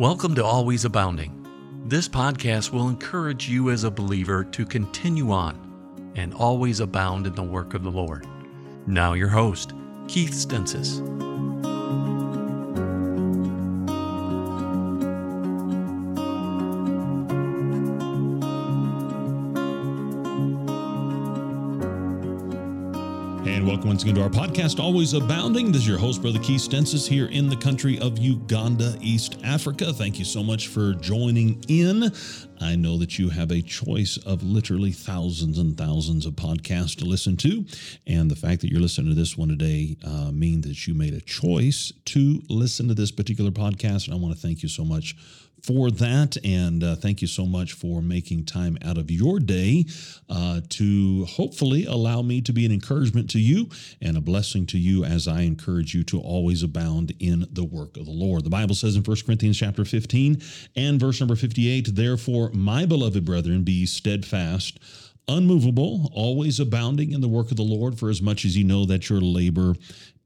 Welcome to Always Abounding. This podcast will encourage you as a believer to continue on and always abound in the work of the Lord. Now, your host, Keith Stensaas. Once again to our podcast, Always Abounding. This is your host, Brother Keith Stensaas, here in the country of Uganda, East Africa. Thank you so much for joining in. I know that you have a choice of literally thousands and thousands of podcasts to listen to. And the fact that you're listening to this one today uh, means that you made a choice to listen to this particular podcast. And I want to thank you so much for that. And uh, thank you so much for making time out of your day uh, to hopefully allow me to be an encouragement to you and a blessing to you as I encourage you to always abound in the work of the Lord. The Bible says in 1 Corinthians chapter 15 and verse number 58, Therefore, my beloved brethren, be steadfast unmovable, always abounding in the work of the Lord, for as much as you know that your labor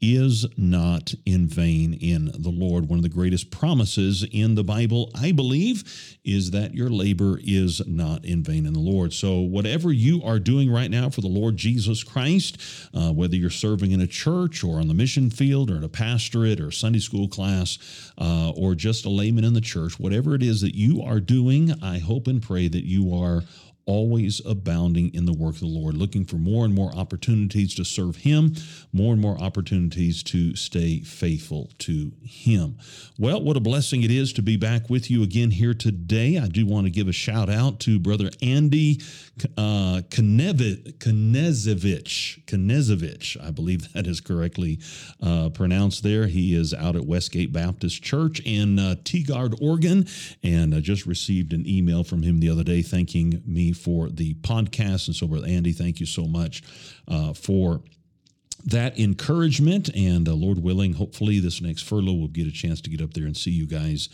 is not in vain in the Lord. One of the greatest promises in the Bible, I believe, is that your labor is not in vain in the Lord. So, whatever you are doing right now for the Lord Jesus Christ, uh, whether you're serving in a church or on the mission field or in a pastorate or Sunday school class uh, or just a layman in the church, whatever it is that you are doing, I hope and pray that you are always abounding in the work of the Lord, looking for more and more opportunities to serve Him, more and more opportunities to stay faithful to Him. Well, what a blessing it is to be back with you again here today. I do want to give a shout out to Brother Andy uh, Knezevich, Knezevich, I believe that is correctly uh, pronounced there. He is out at Westgate Baptist Church in uh, Tigard, Oregon, and I just received an email from him the other day thanking me for the podcast. And so, Brother Andy, thank you so much uh, for that encouragement. And uh, Lord willing, hopefully this next furlough we'll get a chance to get up there and see you guys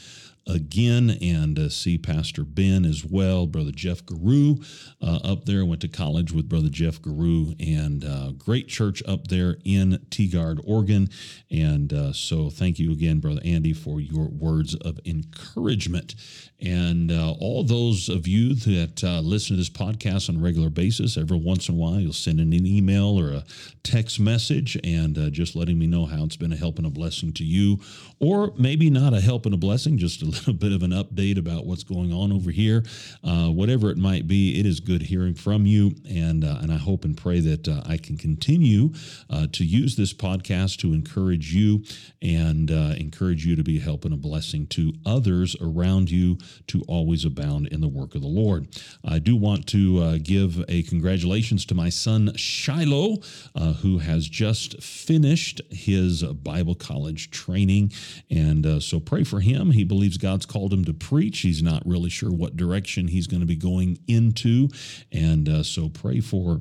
again and uh, see Pastor Ben as well. Brother Jeff Guru uh, up there. Went to college with Brother Jeff Guru and uh, great church up there in Tigard, Oregon. And uh, so thank you again, Brother Andy, for your words of encouragement. And uh, all those of you that uh, listen to this podcast on a regular basis, every once in a while, you'll send in an email or a text message and just letting me know how it's been a help and a blessing to you, or maybe not a help and a blessing, just a little bit of an update about what's going on over here. Uh, whatever it might be, it is good hearing from you, and uh, and I hope and pray that uh, I can continue uh, to use this podcast to encourage you and uh, encourage you to be a help and a blessing to others around you to always abound in the work of the Lord. I do want to uh, give a congratulations to my son Shiloh, who has just finished his Bible college training, and so pray for him. He believes God's called him to preach. He's not really sure what direction he's going to be going into. And uh, so pray for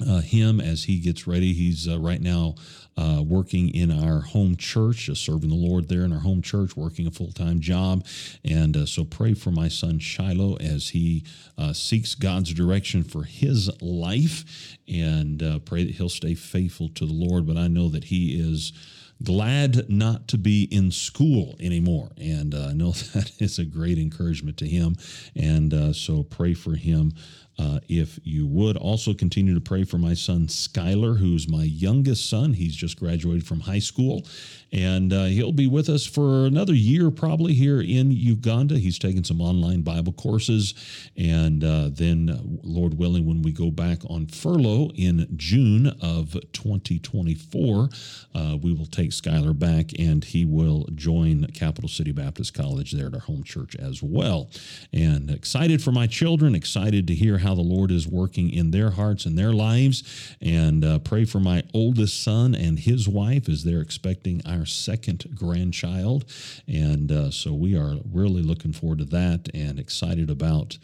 uh, him as he gets ready. He's uh, right now uh, working in our home church, uh, serving the Lord there in our home church, working a full time job. And uh, so pray for my son Shiloh as he uh, seeks God's direction for his life and pray that he'll stay faithful to the Lord. But I know that he is glad not to be in school anymore. And uh, I know that is a great encouragement to him. And uh, so pray for him uh, if you would. Also, continue to pray for my son Skylar, who's my youngest son. He's just graduated from high school, and uh, he'll be with us for another year probably here in Uganda. He's taking some online Bible courses, and uh, then, Lord willing, when we go back on furlough in June of 2024, uh, we will take Skylar back, and he will join Capital City Baptist College there at our home church as well. And excited for my children, excited to hear how the Lord is working in their hearts and their lives. And uh, pray for my oldest son and his wife as they're expecting our second grandchild. And uh, so we are really looking forward to that and excited about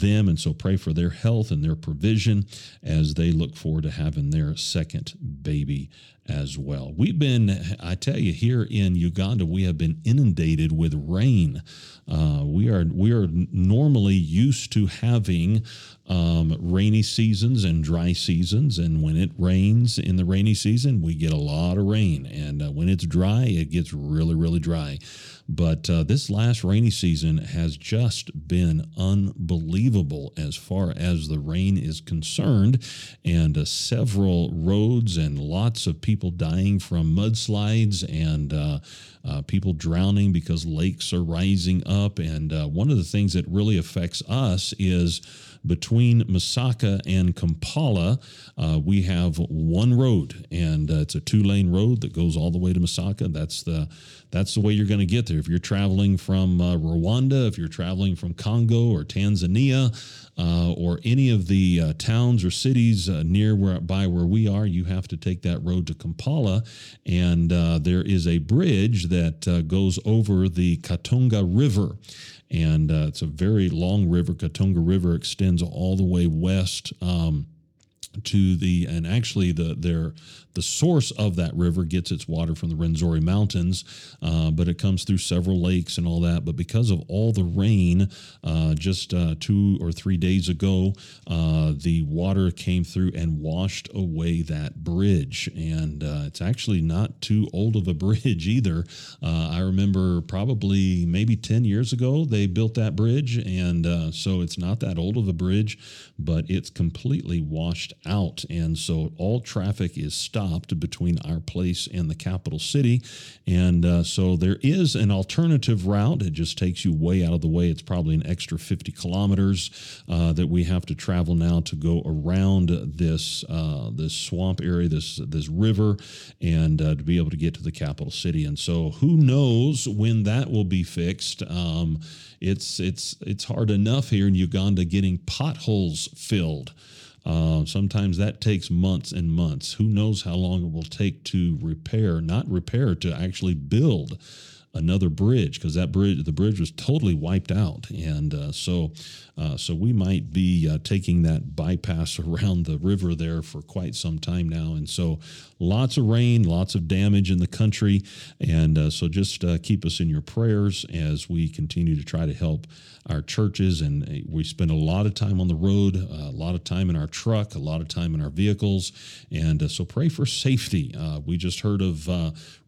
them. And so pray for their health and their provision as they look forward to having their second baby as well. We've been, I tell you, here in Uganda, we have been inundated with rain. Uh, we are we are normally used to having um, rainy seasons and dry seasons. And when it rains in the rainy season, we get a lot of rain. And uh, when it's dry, it gets really, really dry. But uh, this last rainy season has just been unbelievable as far as the rain is concerned, and uh, several roads and lots of people dying from mudslides and uh, uh people drowning because lakes are rising up. And uh, one of the things that really affects us is between Masaka and Kampala, uh, we have one road, and uh, it's a two-lane road that goes all the way to Masaka. That's the that's the way you're going to get there. If you're traveling from uh, Rwanda, if you're traveling from Congo or Tanzania, uh, or any of the uh, towns or cities uh, near where by where we are, you have to take that road to Kampala, and there is a bridge that goes over the Katonga River and uh, it's a very long river. Katonga River extends all the way west um, to the and actually the their the source of that river gets its water from the Rwenzori Mountains, uh, but it comes through several lakes and all that. But because of all the rain, uh, just uh, two or three days ago, uh, the water came through and washed away that bridge. And uh, it's actually not too old of a bridge either. Uh, I remember probably maybe 10 years ago they built that bridge. And so it's not that old of a bridge, but it's completely washed out. And so all traffic is stopped between our place and the capital city. And uh, so there is an alternative route. It just takes you way out of the way. It's probably an extra 50 kilometers uh, that we have to travel now to go around this uh, this swamp area, this this river, and uh, to be able to get to the capital city. And so who knows when that will be fixed? Um, it's it's it's hard enough here in Uganda getting potholes filled. Uh, sometimes that takes months and months. Who knows how long it will take to repair, not repair, to actually build another bridge because that bridge the bridge was totally wiped out and uh, so uh, so we might be uh, taking that bypass around the river there for quite some time now and so lots of rain lots of damage in the country and uh, so just uh, keep us in your prayers as we continue to try to help our churches and uh, we spend a lot of time on the road a lot of time in our truck a lot of time in our vehicles and so pray for safety we just heard of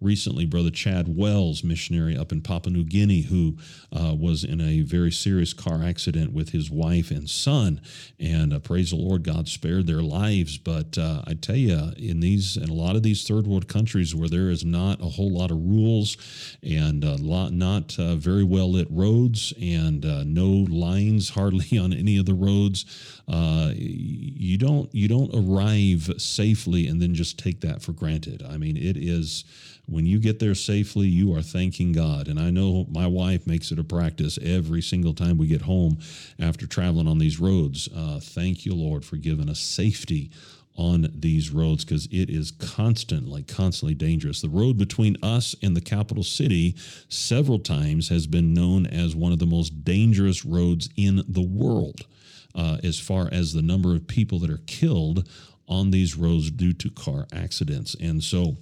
recently brother chad wells missionary up in Papua New Guinea who uh, was in a very serious car accident with his wife and son. And uh, praise the Lord, God spared their lives. But uh, I tell you, in these in a lot of these third world countries where there is not a whole lot of rules and a lot not uh, very well lit roads and uh, no lines hardly on any of the roads, uh, you don't you don't arrive safely and then just take that for granted. I mean, it is when you get there safely, you are thanking God. And I know my wife makes it a practice every single time we get home after traveling on these roads. Uh, thank you, Lord, for giving us safety on these roads because it is constantly, constantly dangerous. The road between us and the capital city several times has been known as one of the most dangerous roads in the world, uh, as far as the number of people that are killed on these roads due to car accidents. And so,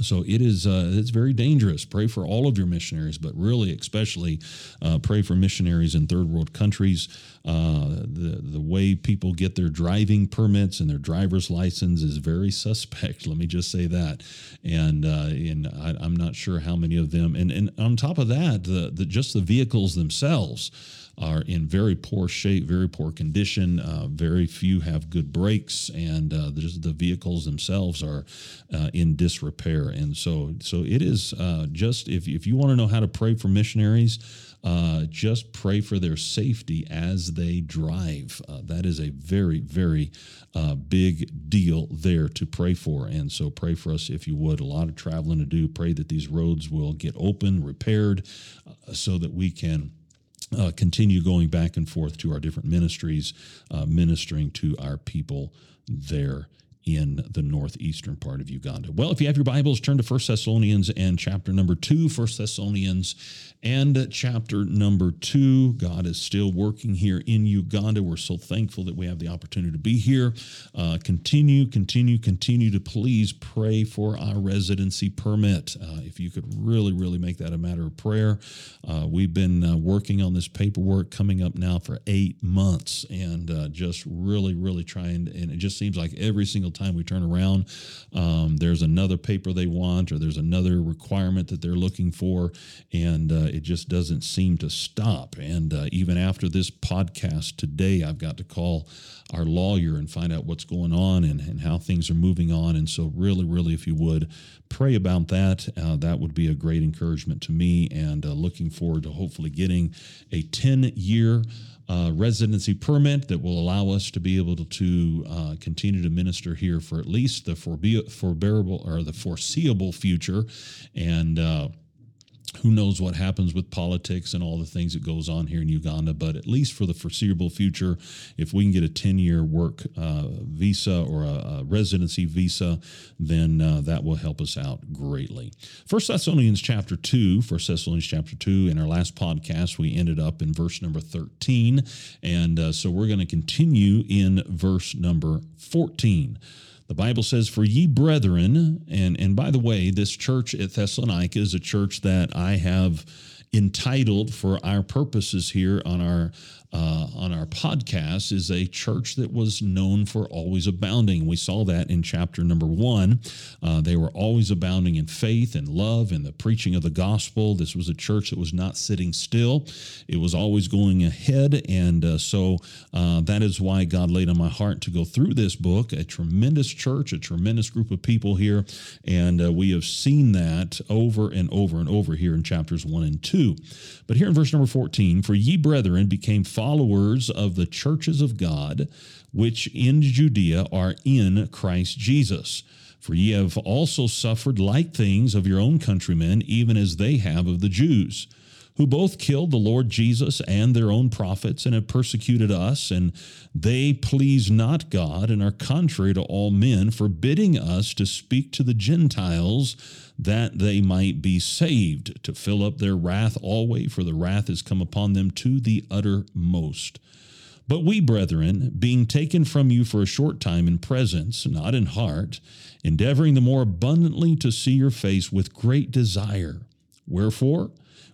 so it is uh, it's very dangerous. Pray for all of your missionaries but really especially uh, pray for missionaries in third world countries. Uh, the the way people get their driving permits and their driver's license is very suspect let me just say that. And uh, and I, am not sure how many of them and and on top of that the, the just the vehicles themselves are in very poor shape, very poor condition. Uh, very few have good brakes, and uh, the vehicles themselves are uh, in disrepair. And so, so it is uh, just if if you want to know how to pray for missionaries. Uh, just pray for their safety as they drive. Uh, that is a very, very big deal there to pray for. And so, pray for us if you would. A lot of traveling to do. Pray that these roads will get open, repaired, so that we can uh, continue going back and forth to our different ministries, uh, ministering to our people there in the northeastern part of Uganda. Well, if you have your Bibles, turn to 1 Thessalonians and chapter number 2, 1 Thessalonians and chapter number 2. God is still working here in Uganda. We're so thankful that we have the opportunity to be here. Uh, continue, continue, continue to please pray for our residency permit. Uh, if you could really, really make that a matter of prayer. Uh, we've been uh, working on this paperwork coming up now for eight months and uh, just really, really trying. And it just seems like every single time we turn around, um, there's another paper they want or there's another requirement that they're looking for, and uh, it just doesn't seem to stop. And uh, even after this podcast today, I've got to call our lawyer and find out what's going on and, and how things are moving on. And so, really, really, if you would pray about that, uh, that would be a great encouragement to me. And uh, looking forward to hopefully getting a 10 year uh, residency permit that will allow us to be able to, uh, continue to minister here for at least the forbe- forbearable or the foreseeable future. And uh, who knows what happens with politics and all the things that goes on here in Uganda, but at least for the foreseeable future, if we can get a 10-year work uh, visa or a, a, residency visa, then uh, that will help us out greatly. First Thessalonians chapter 2, First Thessalonians chapter 2, in our last podcast, we ended up in verse number 13, and uh, so we're going to continue in verse number 14. The Bible says, For ye brethren, and, and by the way, this church at Thessalonica is a church that I have entitled for our purposes here on our uh, on our podcast is a church that was known for always abounding. We saw that in chapter number one. Uh, they were always abounding in faith and love and the preaching of the gospel. This was a church that was not sitting still, it was always going ahead. And uh, so uh, that is why God laid on my heart to go through this book. A tremendous church, a tremendous group of people here. And uh, we have seen that over and over and over here in chapters one and two. But here in verse number 14, for ye brethren became followers of the churches of God, which in Judea are in Christ Jesus. For ye have also suffered like things of your own countrymen, even as they have of the Jews who both killed the Lord Jesus and their own prophets and have persecuted us, and they please not God and are contrary to all men, forbidding us to speak to the Gentiles that they might be saved, to fill up their wrath always, for the wrath is come upon them to the uttermost. But we, brethren, being taken from you for a short time in presence, not in heart, endeavoring the more abundantly to see your face with great desire. Wherefore,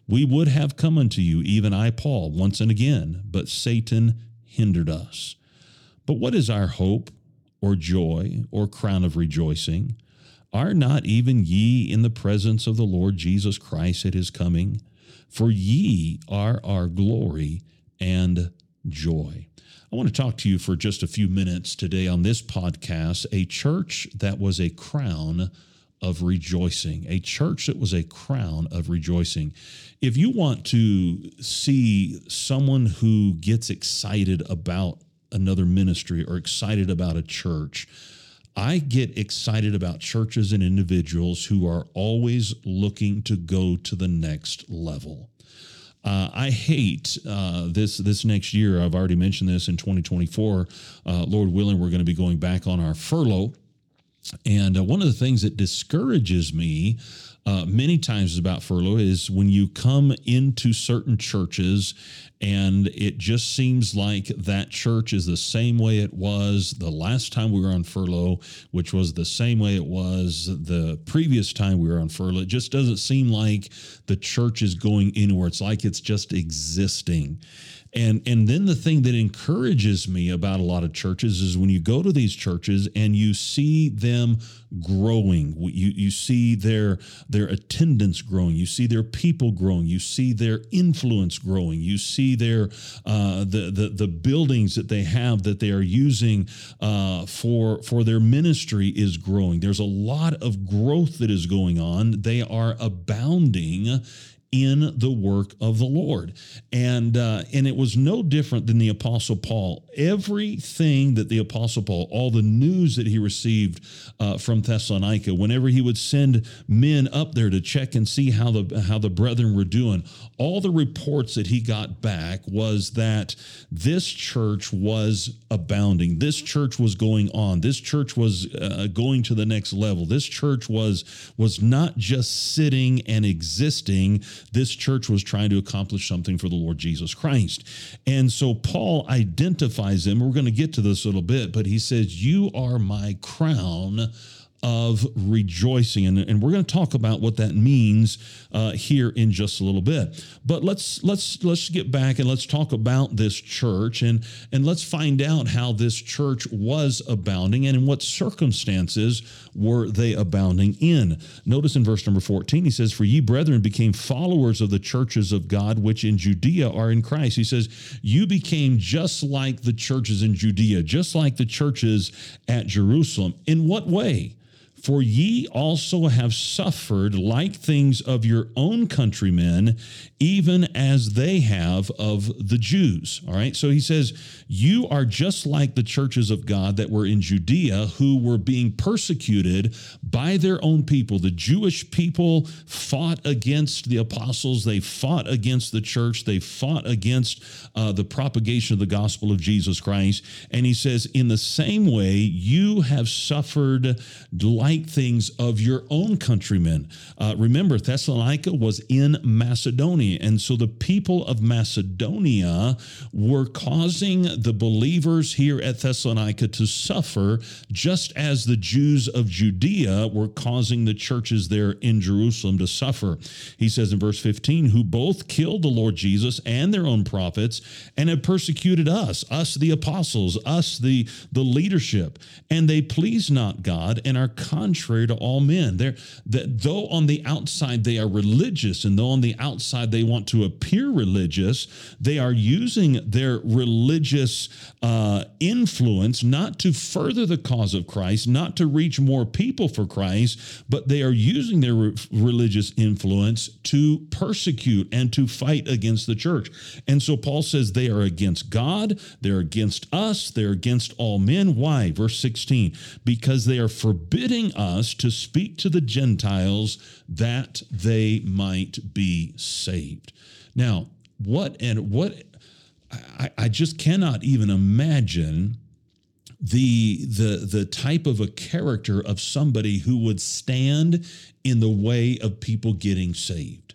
we would have come unto you, even I, Paul, once and again, but Satan hindered us. But what is our hope, or joy, or crown of rejoicing? Are not even ye in the presence of the Lord Jesus Christ at his coming? For ye are our glory and joy. I want to talk to you for just a few minutes today on this podcast, a church that was a crown of rejoicing, a church that was a crown of rejoicing. If you want to see someone who gets excited about another ministry or excited about a church, I get excited about churches and individuals who are always looking to go to the next level. Uh, I hate uh, this this next year. I've already mentioned this in 2024. Uh, Lord willing, we're going to be going back on our furlough and uh, one of the things that discourages me uh, many times about furlough is when you come into certain churches and it just seems like that church is the same way it was the last time we were on furlough, which was the same way it was the previous time we were on furlough. It just doesn't seem like the church is going anywhere. It's like it's just existing. And and then the thing that encourages me about a lot of churches is when you go to these churches and you see them growing, you you see their their attendance growing, you see their people growing, you see their influence growing, you see their uh, the, the the buildings that they have that they are using uh, for for their ministry is growing. There's a lot of growth that is going on. They are abounding in the work of the Lord. And uh, and it was no different than the apostle Paul. Everything that the apostle Paul, all the news that he received uh, from Thessalonica, whenever he would send men up there to check and see how the how the brethren were doing, all the reports that he got back was that this church was abounding. This church was going on. This church was uh, going to the next level. This church was was not just sitting and existing this church was trying to accomplish something for the Lord Jesus Christ. And so Paul identifies them. We're going to get to this a little bit, but he says, You are my crown of rejoicing and, and we're going to talk about what that means uh, here in just a little bit but let's let's let's get back and let's talk about this church and and let's find out how this church was abounding and in what circumstances were they abounding in. Notice in verse number 14 he says for ye brethren became followers of the churches of god which in judea are in christ. He says you became just like the churches in judea just like the churches at jerusalem. In what way for ye also have suffered like things of your own countrymen, even as they have of the Jews. All right. So he says, You are just like the churches of God that were in Judea who were being persecuted by their own people. The Jewish people fought against the apostles, they fought against the church, they fought against uh, the propagation of the gospel of Jesus Christ. And he says, In the same way, you have suffered like things of your own countrymen. Uh, remember, Thessalonica was in Macedonia. And so the people of Macedonia were causing the believers here at Thessalonica to suffer, just as the Jews of Judea were causing the churches there in Jerusalem to suffer. He says in verse 15, who both killed the Lord Jesus and their own prophets and have persecuted us, us the apostles, us the, the leadership, and they please not God and are contrary to all men. They're, that though on the outside they are religious, and though on the outside they want to appear religious, they are using their religious uh, influence not to further the cause of Christ, not to reach more people for Christ, but they are using their re- religious influence to persecute and to fight against the church. And so Paul says they are against God, they're against us, they're against all men. Why? Verse 16, because they are forbidding us to speak to the Gentiles that they might be saved. Now, what and what I, I just cannot even imagine the the the type of a character of somebody who would stand in the way of people getting saved.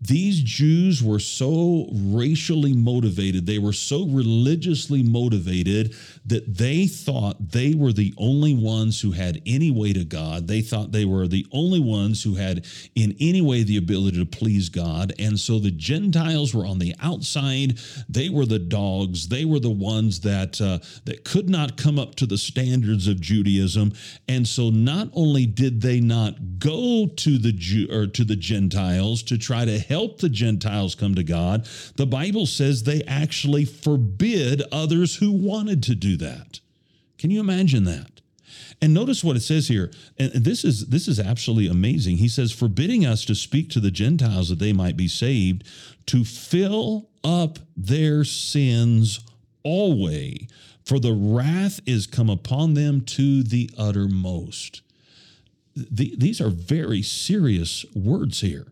These Jews were so racially motivated, they were so religiously motivated that they thought they were the only ones who had any way to God. They thought they were the only ones who had in any way the ability to please God. And so the Gentiles were on the outside. They were the dogs. They were the ones that uh, that could not come up to the standards of Judaism. And so not only did they not go to the Jew or to the Gentiles to try to help the Gentiles come to God, the Bible says they actually forbid others who wanted to do that. Can you imagine that? And notice what it says here. And this is this is absolutely amazing. He says, forbidding us to speak to the Gentiles that they might be saved, to fill up their sins always, for the wrath is come upon them to the uttermost. The, these are very serious words here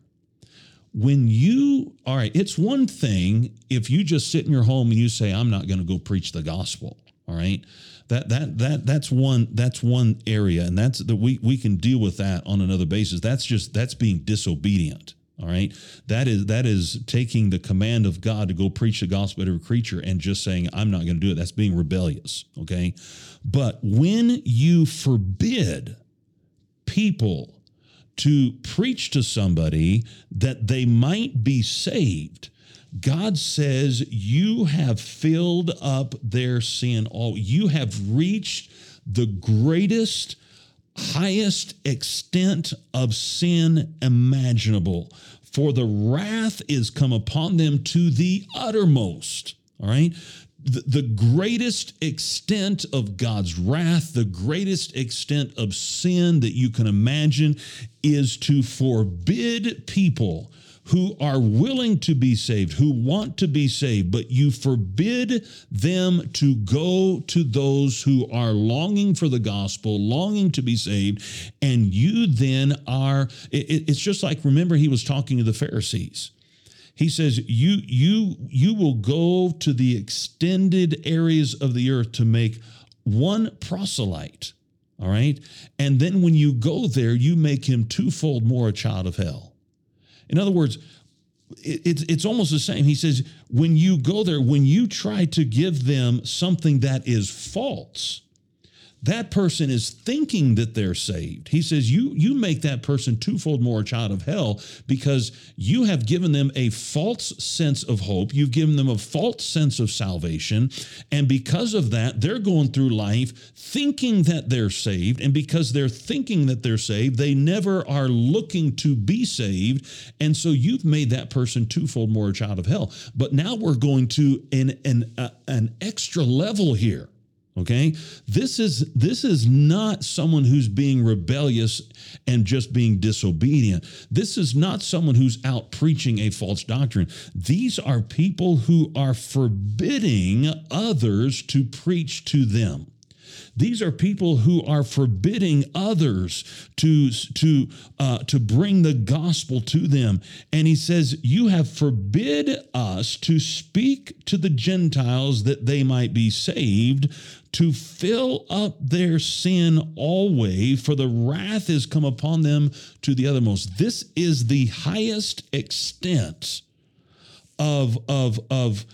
when you all right it's one thing if you just sit in your home and you say i'm not going to go preach the gospel all right? That that that that's one that's one area and that's that we we can deal with that on another basis. That's just that's being disobedient all right? That is that is taking the command of god to go preach the gospel to a creature and just saying i'm not going to do it. That's being rebellious okay? But when you forbid people to preach to somebody that they might be saved. God says, You have filled up their sin. All you have reached the greatest, highest extent of sin imaginable. For the wrath is come upon them to the uttermost. All right the, the greatest extent of God's wrath, the greatest extent of sin that you can imagine is to forbid people who are willing to be saved, who want to be saved, but you forbid them to go to those who are longing for the gospel, longing to be saved, and you then are. it's just like remember he was talking to the Pharisees. He says you you you will go to the extended areas of the earth to make one proselyte. All right. And then when you go there, you make him twofold more a child of hell. In other words, it's it's almost the same. He says when you go there, when you try to give them something that is false, that person is thinking that they're saved. He says you you make that person twofold more a child of hell because you have given them a false sense of hope. You've given them a false sense of salvation, and because of that, they're going through life thinking that they're saved, and because they're thinking that they're saved, they never are looking to be saved, and so you've made that person twofold more a child of hell. But now we're going to an an uh, an extra level here okay? This is this is not someone who's being rebellious and just being disobedient. This is not someone who's out preaching a false doctrine. These are people who are forbidding others to preach to them these are people who are forbidding others to, to, uh, to bring the gospel to them. And he says, You have forbid us to speak to the Gentiles that they might be saved, to fill up their sin always, for the wrath is come upon them to the othermost. This is the highest extent of, of, of,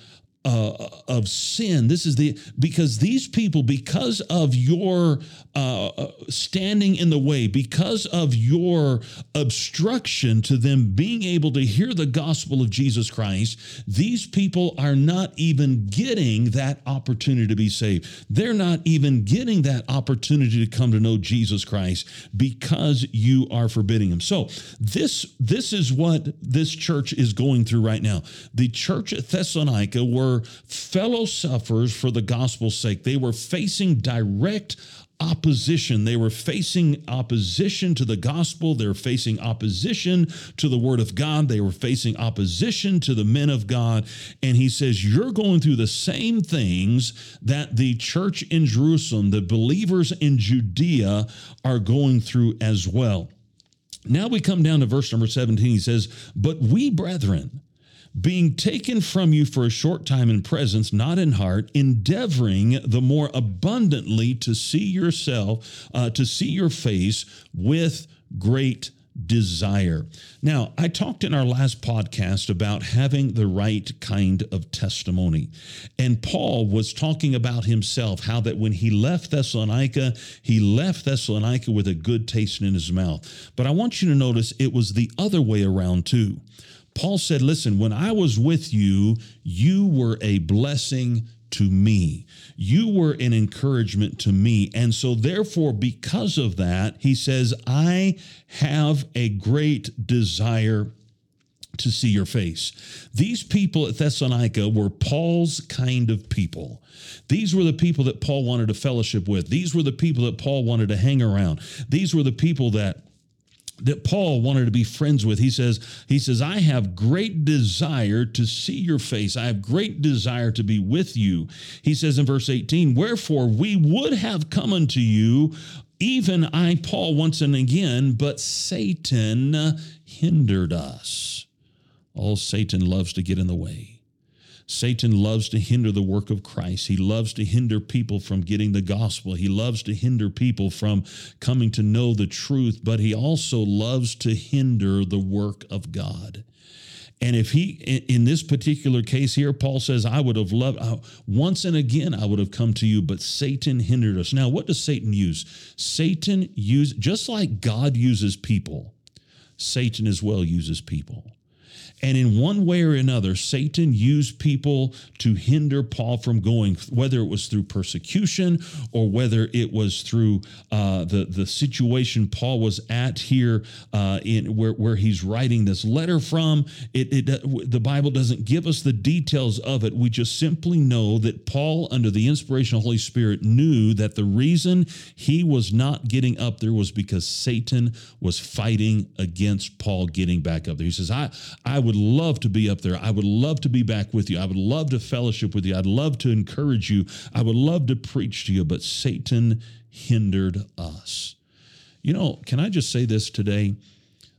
uh, of sin. This is the because these people, because of your uh, uh, standing in the way, because of your obstruction to them being able to hear the gospel of Jesus Christ, these people are not even getting that opportunity to be saved. They're not even getting that opportunity to come to know Jesus Christ because you are forbidding them. So this this is what this church is going through right now. The church at Thessalonica were were fellow sufferers for the gospel's sake. They were facing direct opposition. They were facing opposition to the gospel. They were facing opposition to the word of God. They were facing opposition to the men of God. And he says, You're going through the same things that the church in Jerusalem, the believers in Judea, are going through as well. Now we come down to verse number 17. He says, But we, brethren, being taken from you for a short time in presence, not in heart, endeavoring the more abundantly to see yourself, uh, to see your face with great desire. Now, I talked in our last podcast about having the right kind of testimony. And Paul was talking about himself, how that when he left Thessalonica, he left Thessalonica with a good taste in his mouth. But I want you to notice it was the other way around too. Paul said, Listen, when I was with you, you were a blessing to me. You were an encouragement to me. And so, therefore, because of that, he says, I have a great desire to see your face. These people at Thessalonica were Paul's kind of people. These were the people that Paul wanted to fellowship with. These were the people that Paul wanted to hang around. These were the people that that Paul wanted to be friends with. He says, he says, I have great desire to see your face. I have great desire to be with you. He says in verse 18, wherefore we would have come unto you, even I, Paul, once and again, but Satan hindered us. All Satan loves to get in the way. Satan loves to hinder the work of Christ. He loves to hinder people from getting the gospel. He loves to hinder people from coming to know the truth, but he also loves to hinder the work of God. And if he, in this particular case here, Paul says, I would have loved, once and again, I would have come to you, but Satan hindered us. Now, what does Satan use? Satan use, just like God uses people, Satan as well uses people. And in one way or another, Satan used people to hinder Paul from going, whether it was through persecution or whether it was through uh, the, the situation Paul was at here uh, in where, where he's writing this letter from. It, it, the Bible doesn't give us the details of it. We just simply know that Paul, under the inspiration of the Holy Spirit, knew that the reason he was not getting up there was because Satan was fighting against Paul getting back up there. He says, I, I would love to be up there. I would love to be back with you. I would love to fellowship with you. I'd love to encourage you. I would love to preach to you, but Satan hindered us. You know, can I just say this today?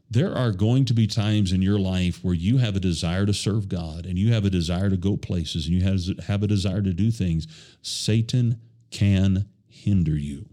There are going to be times in your life where you have a desire to serve God and you have a desire to go places and you have, have a desire to do things. Satan can hinder you.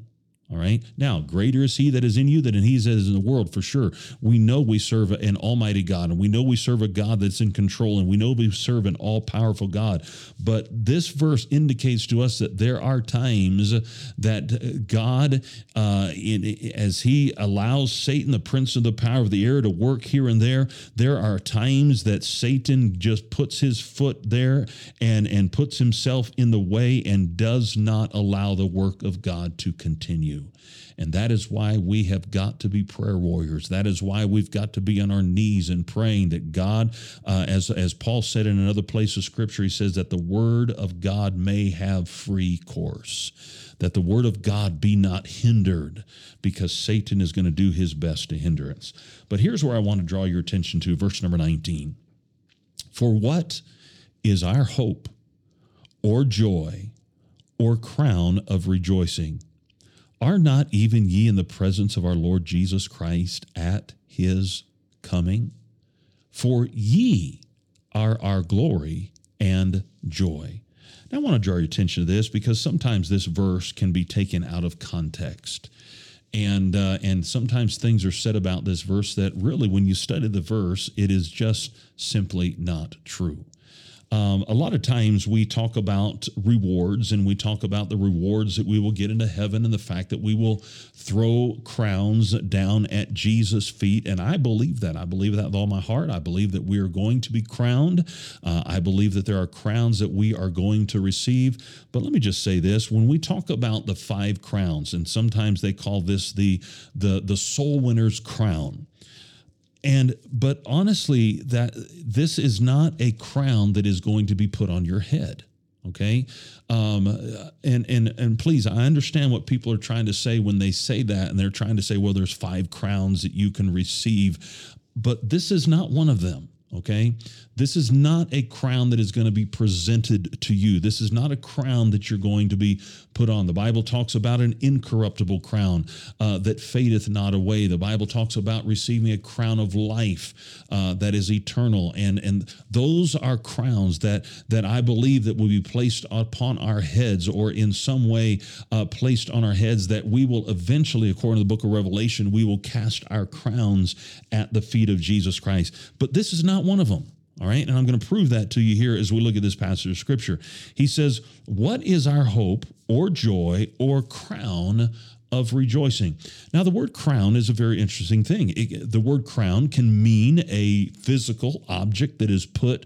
All right. Now, greater is he that is in you than he that is in the world, for sure. We know we serve an almighty God, and we know we serve a God that's in control, and we know we serve an all powerful God. But this verse indicates to us that there are times that God, uh, in, as he allows Satan, the prince of the power of the air, to work here and there, there are times that Satan just puts his foot there and, and puts himself in the way and does not allow the work of God to continue. And that is why we have got to be prayer warriors. That is why we've got to be on our knees and praying that God, uh, as, as Paul said in another place of scripture, he says that the word of God may have free course, that the word of God be not hindered because Satan is going to do his best to hinder us. But here's where I want to draw your attention to verse number 19. For what is our hope or joy or crown of rejoicing? Are not even ye in the presence of our Lord Jesus Christ at his coming? For ye are our glory and joy. Now, I want to draw your attention to this because sometimes this verse can be taken out of context. And, uh, and sometimes things are said about this verse that really, when you study the verse, it is just simply not true. Um, a lot of times we talk about rewards and we talk about the rewards that we will get into heaven and the fact that we will throw crowns down at Jesus' feet. And I believe that. I believe that with all my heart. I believe that we are going to be crowned. Uh, I believe that there are crowns that we are going to receive. But let me just say this when we talk about the five crowns, and sometimes they call this the, the, the soul winner's crown and but honestly that this is not a crown that is going to be put on your head okay? Um, and and and please i understand what people are trying to say when they say that and they're trying to say well there's five crowns that you can receive. But this is not one of them okay this is not a crown that is going to be presented to you. This is not a crown that you're going to be put on. The Bible talks about an incorruptible crown uh, that fadeth not away. The Bible talks about receiving a crown of life uh, that is eternal, and and those are crowns that that I believe that will be placed upon our heads, or in some way uh, placed on our heads. That we will eventually, according to the Book of Revelation, we will cast our crowns at the feet of Jesus Christ. But this is not one of them. All right. And I'm going to prove that to you here as we look at this passage of scripture. He says, What is our hope or joy or crown of rejoicing? Now, the word crown is a very interesting thing. It, the word crown can mean a physical object that is put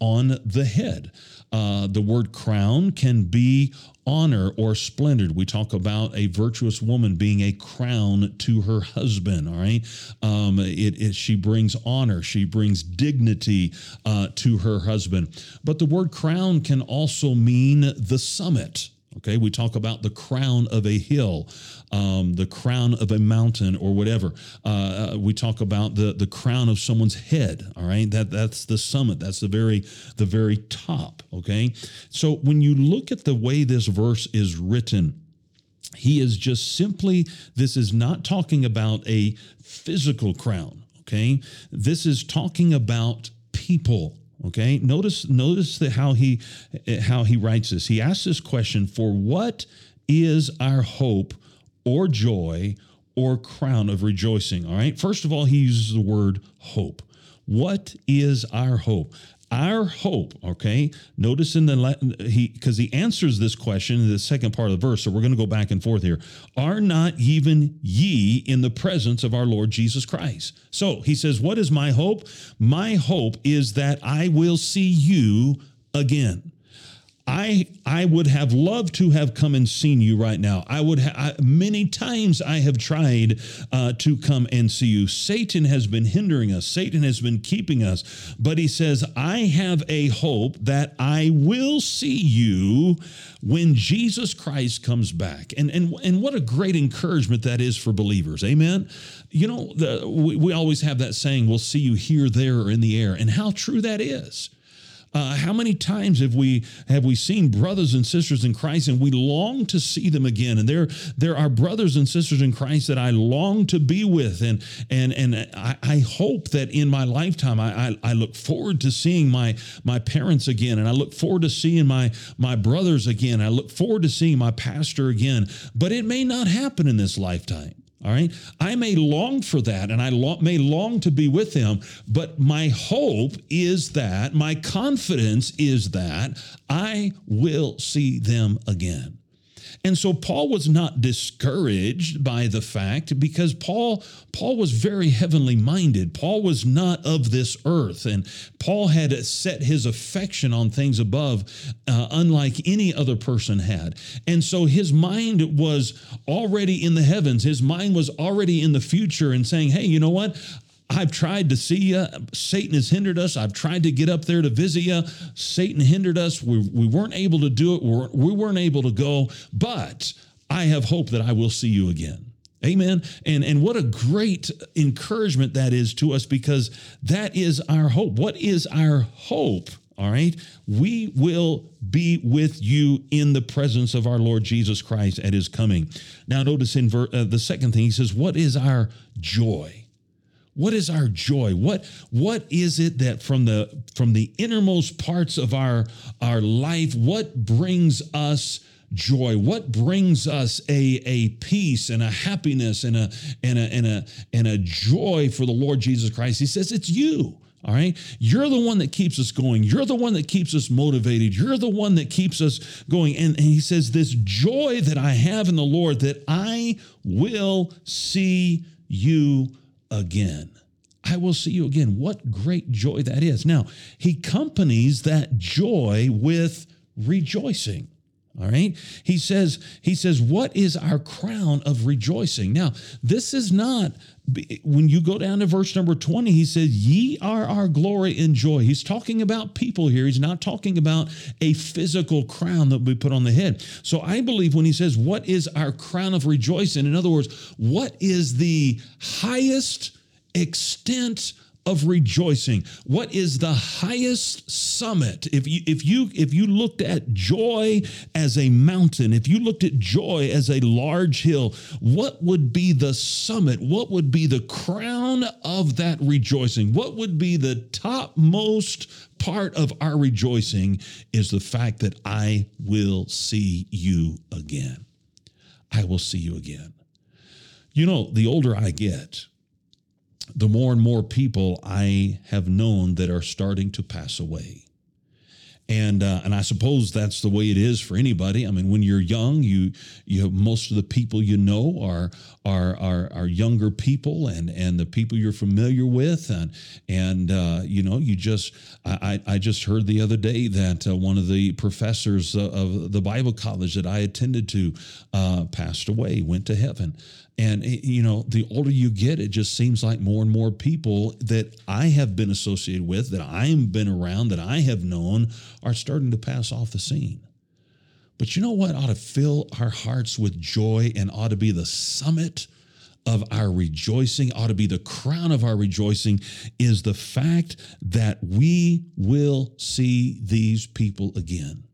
on the head. Uh, the word crown can be honor or splendor. We talk about a virtuous woman being a crown to her husband. All right, um, it, it, she brings honor, she brings dignity uh, to her husband. But the word crown can also mean the summit. Okay, we talk about the crown of a hill, um, the crown of a mountain, or whatever. Uh, uh, we talk about the the crown of someone's head. All right, that that's the summit. That's the very the very top. Okay, so when you look at the way this verse is written, he is just simply. This is not talking about a physical crown. Okay, this is talking about people Okay, notice notice that how he how he writes this. He asks this question: For what is our hope or joy or crown of rejoicing? All right. First of all, he uses the word hope. What is our hope? Our hope, okay? Notice in the he because he answers this question in the second part of the verse. So we're going to go back and forth here. Are not even ye in the presence of our Lord Jesus Christ? So he says, What is my hope? My hope is that I will see you again. I I would have loved to have come and seen you right now. I would ha- I, many times I have tried uh, to come and see you. Satan has been hindering us. Satan has been keeping us. But he says, I have a hope that I will see you when Jesus Christ comes back. And and and what a great encouragement that is for believers. Amen. You know, the, we, we always have that saying, "We'll see you here, there, or in the air," and how true that is. Uh, how many times have we have we seen brothers and sisters in Christ and we long to see them again? And there there are brothers and sisters in Christ that I long to be with, and and and I, I hope that in my lifetime I, I, I look forward to seeing my my parents again, and I look forward to seeing my my brothers again. I look forward to seeing my pastor again, but it may not happen in this lifetime. All right. I may long for that and I may long to be with them, but my hope is that, my confidence is that I will see them again. And so Paul was not discouraged by the fact because Paul Paul was very heavenly minded. Paul was not of this earth and Paul had set his affection on things above uh, unlike any other person had. And so his mind was already in the heavens. His mind was already in the future and saying, "Hey, you know what? I've tried to see you. Satan has hindered us. I've tried to get up there to visit you. Satan hindered us. We, we weren't able to do it. We weren't able to go, but I have hope that I will see you again. Amen. And and what a great encouragement that is to us because that is our hope. What is our hope? All right. We will be with you in the presence of our Lord Jesus Christ at his coming. Now, notice in ver- uh, the second thing, he says, What is our joy? What is our joy? What what is it that from the from the innermost parts of our our life what brings us joy? What brings us a, a peace and a happiness and a and a and a and a joy for the Lord Jesus Christ? He says it's you. All right. You're the one that keeps us going. You're the one that keeps us motivated. You're the one that keeps us going. And, and he says, This joy that I have in the Lord, that I will see you again. I will see you again. What great joy that is. Now, he accompanies that joy with rejoicing. All right. He says, he says, what is our crown of rejoicing? Now, this is not when you go down to verse number 20, he says, Ye are our glory and joy. He's talking about people here. He's not talking about a physical crown that we put on the head. So I believe when he says, What is our crown of rejoicing? In other words, what is the highest extent of rejoicing. What is the highest summit? If you if you if you looked at joy as a mountain if you looked at joy as a large hill what would be the summit? What would be the crown of that rejoicing? What would be the topmost part of our rejoicing is the fact that I will see you again. I will see you again. You know the older I get the more and more people I have known that are starting to pass away. And uh, and I suppose that's the way it is for anybody. I mean, when you're young, you you most of the people you know are are are, are younger people and and the people you're familiar with and and uh, you know you just I I just heard the other day that uh, one of the professors of the Bible college that I attended to uh, passed away, went to heaven. And, you know, the older you get, it just seems like more and more people that I have been associated with, that I've been around, that I have known, are starting to pass off the scene. But you know what ought to fill our hearts with joy and ought to be the summit of our rejoicing, ought to be the crown of our rejoicing, is the fact that we will see these people again.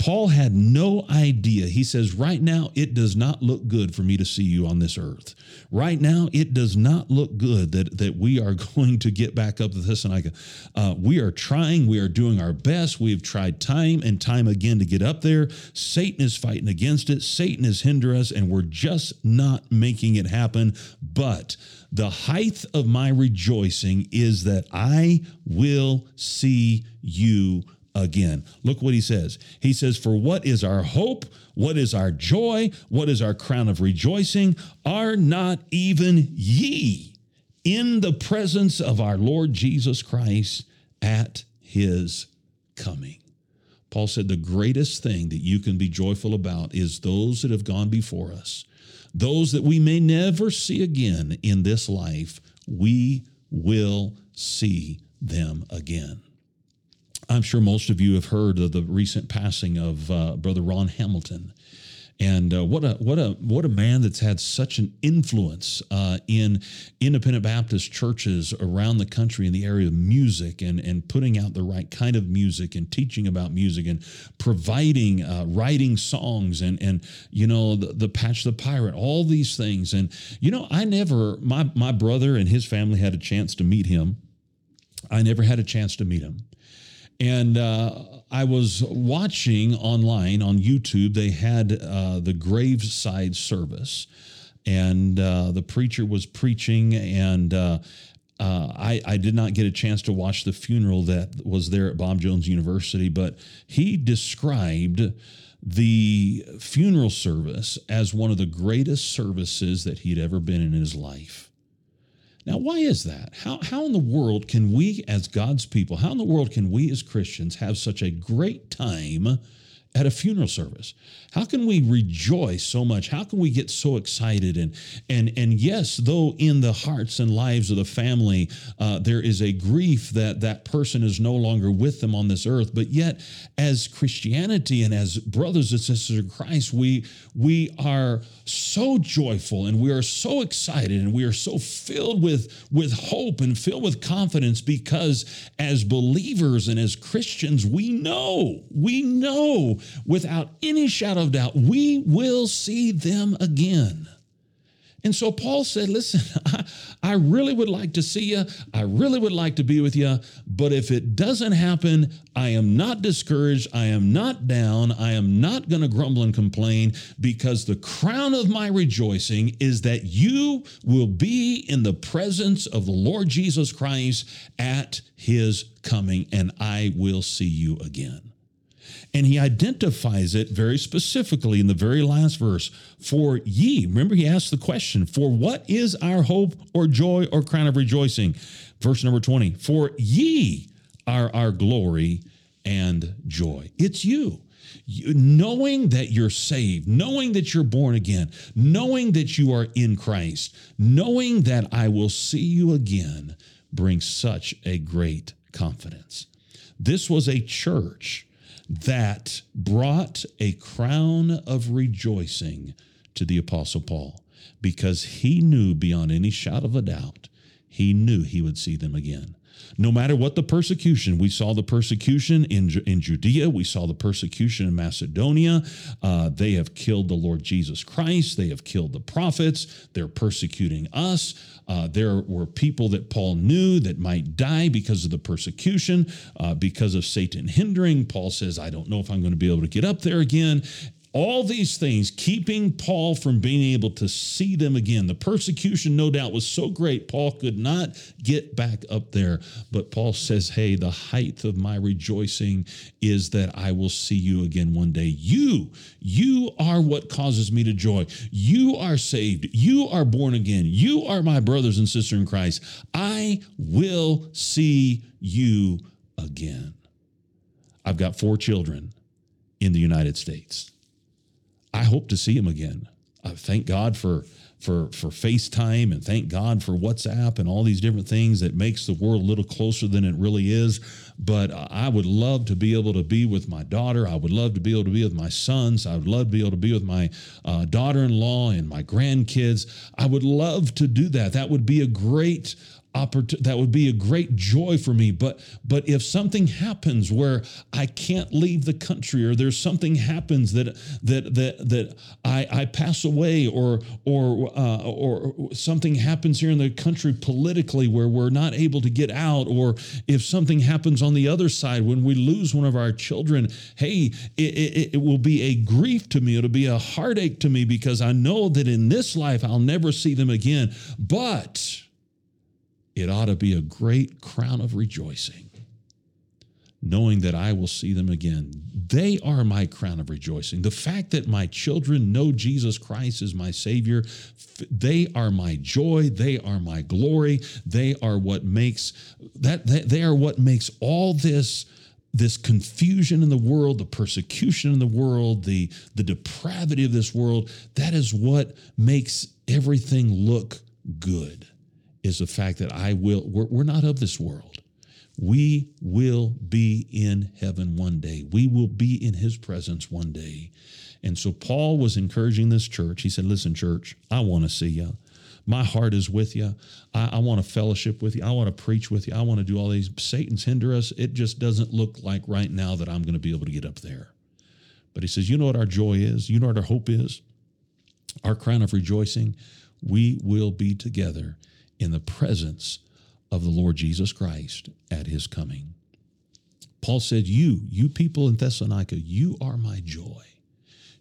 Paul had no idea. He says, Right now, it does not look good for me to see you on this earth. Right now, it does not look good that, that we are going to get back up to Thessalonica. Uh, we are trying, we are doing our best. We've tried time and time again to get up there. Satan is fighting against it, Satan is hindering us, and we're just not making it happen. But the height of my rejoicing is that I will see you again. Look what he says. He says, For what is our hope? What is our joy? What is our crown of rejoicing? Are not even ye in the presence of our Lord Jesus Christ at his coming? Paul said, The greatest thing that you can be joyful about is those that have gone before us, those that we may never see again in this life. We will see them again. I'm sure most of you have heard of the recent passing of uh, Brother Ron Hamilton. And uh, what a what a what a man that's had such an influence uh, in independent Baptist churches around the country in the area of music and and putting out the right kind of music and teaching about music and providing uh, writing songs and and you know the, the Patch the Pirate all these things and you know I never my my brother and his family had a chance to meet him. I never had a chance to meet him. And uh, I was watching online on YouTube, they had uh, the graveside service, and uh, the preacher was preaching, and uh, uh, I, I, did not get a chance to watch the funeral that was there at Bob Jones University, but he described the funeral service as one of the greatest services that he'd ever been in his life. Now, why is that? How, how in the world can we, as God's people, how in the world can we as Christians have such a great time at a funeral service? How can we rejoice so much? How can we get so excited? And and and yes, though in the hearts and lives of the family uh, there is a grief that that person is no longer with them on this earth, but yet as Christianity and as brothers and sisters of Christ, we we are so joyful and we are so excited and we are so filled with with hope and filled with confidence because as believers and as Christians, we know we know without any shadow of doubt, we will see them again. And so Paul said, Listen, I, I, really would like to see you. I really would like to be with you. But if it doesn't happen, I am not discouraged. I am not down. I am not going to grumble and complain because the crown of my rejoicing is that you will be in the presence of the Lord Jesus Christ at his coming, and I will see you again. And he identifies it very specifically in the very last verse. For ye, remember he asked the question, for what is our hope or joy or crown of rejoicing? Verse number 20, for ye are our glory and joy. It's you. You, knowing that you're saved, knowing that you're born again, knowing that you are in Christ, knowing that I will see you again brings such a great confidence. This was a church that brought a crown of rejoicing to the Apostle Paul because he knew beyond any shadow of a doubt, he knew he would see them again. No matter what the persecution, we saw the persecution in, in Judea, we saw the persecution in Macedonia. Uh, they have killed the Lord Jesus Christ, they have killed the prophets, they're persecuting us. Uh, there were people that Paul knew that might die because of the persecution, uh, because of Satan hindering. Paul says, I don't know if I'm going to be able to get up there again all these things keeping Paul from being able to see them again. The persecution, no doubt, was so great, Paul could not get back up there. But Paul says, Hey, the height of my rejoicing is that I will see you again one day. You, you are what causes me to joy. You are saved. You are born again. You are my brothers and sisters in Christ. I will see you again. I've got four children in the United States. I hope to see him again. Thank God for for for FaceTime and thank God for WhatsApp and all these different things that makes the world a little closer than it really is. But I would love to be able to be with my daughter. I would love to be able to be with my sons. I would love to be able to be with my uh, daughter-in-law and my grandkids. I would love to do that. That would be a great opportunity that would be a great joy for me. But but if something happens where i can't leave the country or there's something happens that that that that i i pass away or or uh, or something happens here in the country politically where we're not able to get out or if something happens on the other side when we lose one of our children hey it, it, it will be a grief to me. It'll be a heartache to me because i know that in this life i'll never see them again. But it ought to be a great crown of rejoicing, knowing that I will see them again. They are my crown of rejoicing. The fact that my children know Jesus Christ as my Savior, they are my joy. They are my glory. They are what makes that, they are what makes all this this confusion in the world, the persecution in the world, the, the depravity of this world, that is what makes everything look good is the fact that I will, we're, we're not of this world. We will be in heaven one day. We will be in his presence one day. And so Paul was encouraging this church. He said, Listen, church, I want to see you. My heart is with you. I, I want to fellowship with you. I want to preach with you. I want to do all these. Satan's hinder us. It just doesn't look like right now that I'm going to be able to get up there. But he says, You know what our joy is? You know what our hope is? Our crown of rejoicing? We will be together in the presence of the Lord Jesus Christ at his coming. Paul said, You, you people in Thessalonica, you are my joy.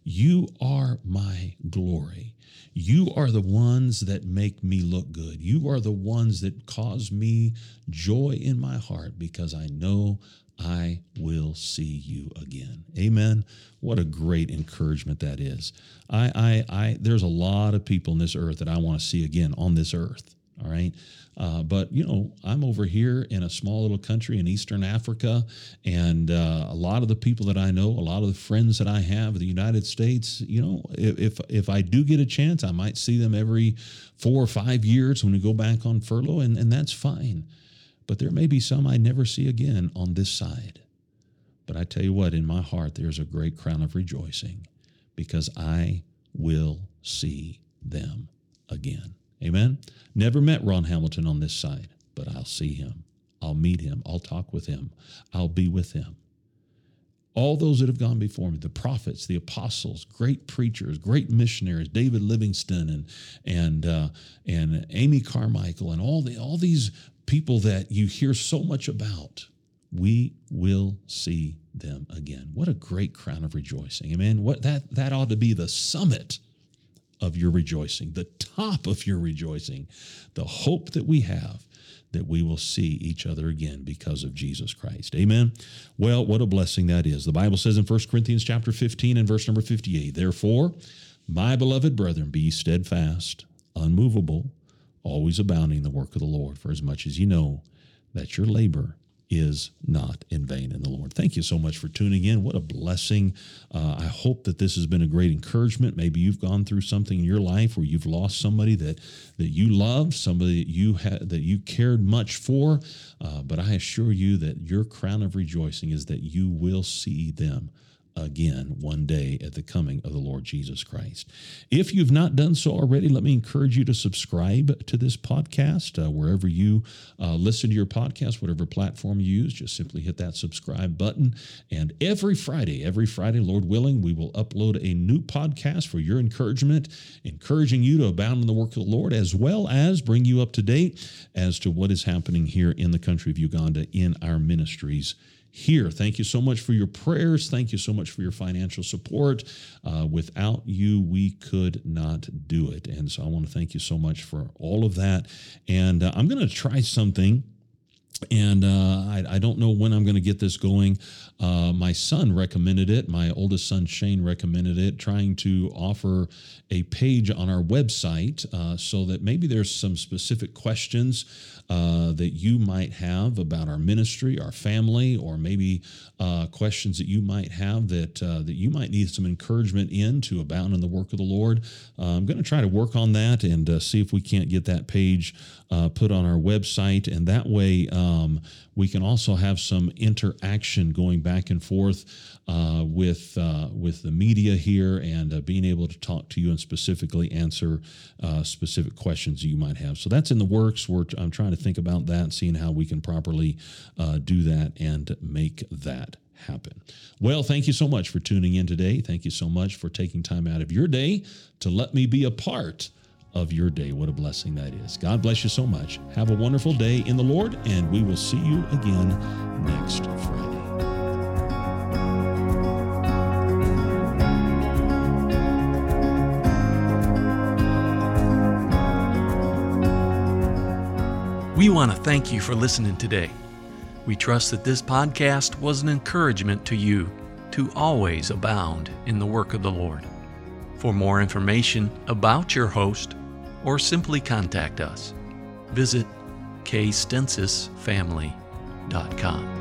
You are my glory. You are the ones that make me look good. You are the ones that cause me joy in my heart because I know I will see you again. Amen. What a great encouragement that is. I, I, I, there's a lot of people in this earth that I want to see again on this earth. All right. Uh, but, you know, I'm over here in a small little country in Eastern Africa, and uh, a lot of the people that I know, a lot of the friends that I have in the United States, you know, if, if I do get a chance, I might see them every four or five years when we go back on furlough, and, and that's fine. But there may be some I never see again on this side. But I tell you what, in my heart, there's a great crown of rejoicing because I will see them again. Amen. Never met Ron Hamilton on this side, but I'll see him. I'll meet him. I'll talk with him. I'll be with him. All those that have gone before me, the prophets, the apostles, great preachers, great missionaries, David Livingstone and and uh, and Amy Carmichael, and all the all these people that you hear so much about, we will see them again. What a great crown of rejoicing. Amen. What that that ought to be the summit of your rejoicing, the top of your rejoicing, the hope that we have that we will see each other again because of Jesus Christ. Amen. Well, what a blessing that is. The Bible says in 1 Corinthians chapter 15 and verse number 58, therefore, my beloved brethren, be steadfast, unmovable, always abounding in the work of the Lord, for as much as you know that your labor is not in vain in the Lord. Thank you so much for tuning in. What a blessing. Uh, I hope that this has been a great encouragement. Maybe you've gone through something in your life where you've lost somebody that, that you loved, somebody that you had that you cared much for. Uh, but I assure you that your crown of rejoicing is that you will see them again one day at the coming of the Lord Jesus Christ. If you've not done so already, let me encourage you to subscribe to this podcast uh, wherever you uh, listen to your podcast, whatever platform you use. Just simply hit that subscribe button. And every Friday, every Friday, Lord willing, we will upload a new podcast for your encouragement, encouraging you to abound in the work of the Lord, as well as bring you up to date as to what is happening here in the country of Uganda in our ministries here. Thank you so much for your prayers. Thank you so much for your financial support. Uh, without you, we could not do it. And so I want to thank you so much for all of that. And uh, I'm going to try something and uh, I, I, don't know when I'm going to get this going. Uh, my son recommended it. My oldest son Shane recommended it, trying to offer a page on our website uh, so that maybe there's some specific questions uh, that you might have about our ministry, our family, or maybe uh, questions that you might have that uh, that you might need some encouragement in to abound in the work of the Lord. I'm going to try to work on that and see if we can't get that page put on our website, and that way we can also have some interaction going back and forth uh, with uh, with the media here and uh, being able to talk to you and specifically answer uh, specific questions you might have. So that's in the works. We're, I'm trying to think about that, and seeing how we can properly uh, do that and make that happen. Well, thank you so much for tuning in today. Thank you so much for taking time out of your day to let me be a part of your day. What a blessing that is. God bless you so much. Have a wonderful day in the Lord, and we will see you again next Friday. We want to thank you for listening today. We trust that this podcast was an encouragement to you to always abound in the work of the Lord. For more information about your host, or simply contact us, visit kstensaasfamily.com.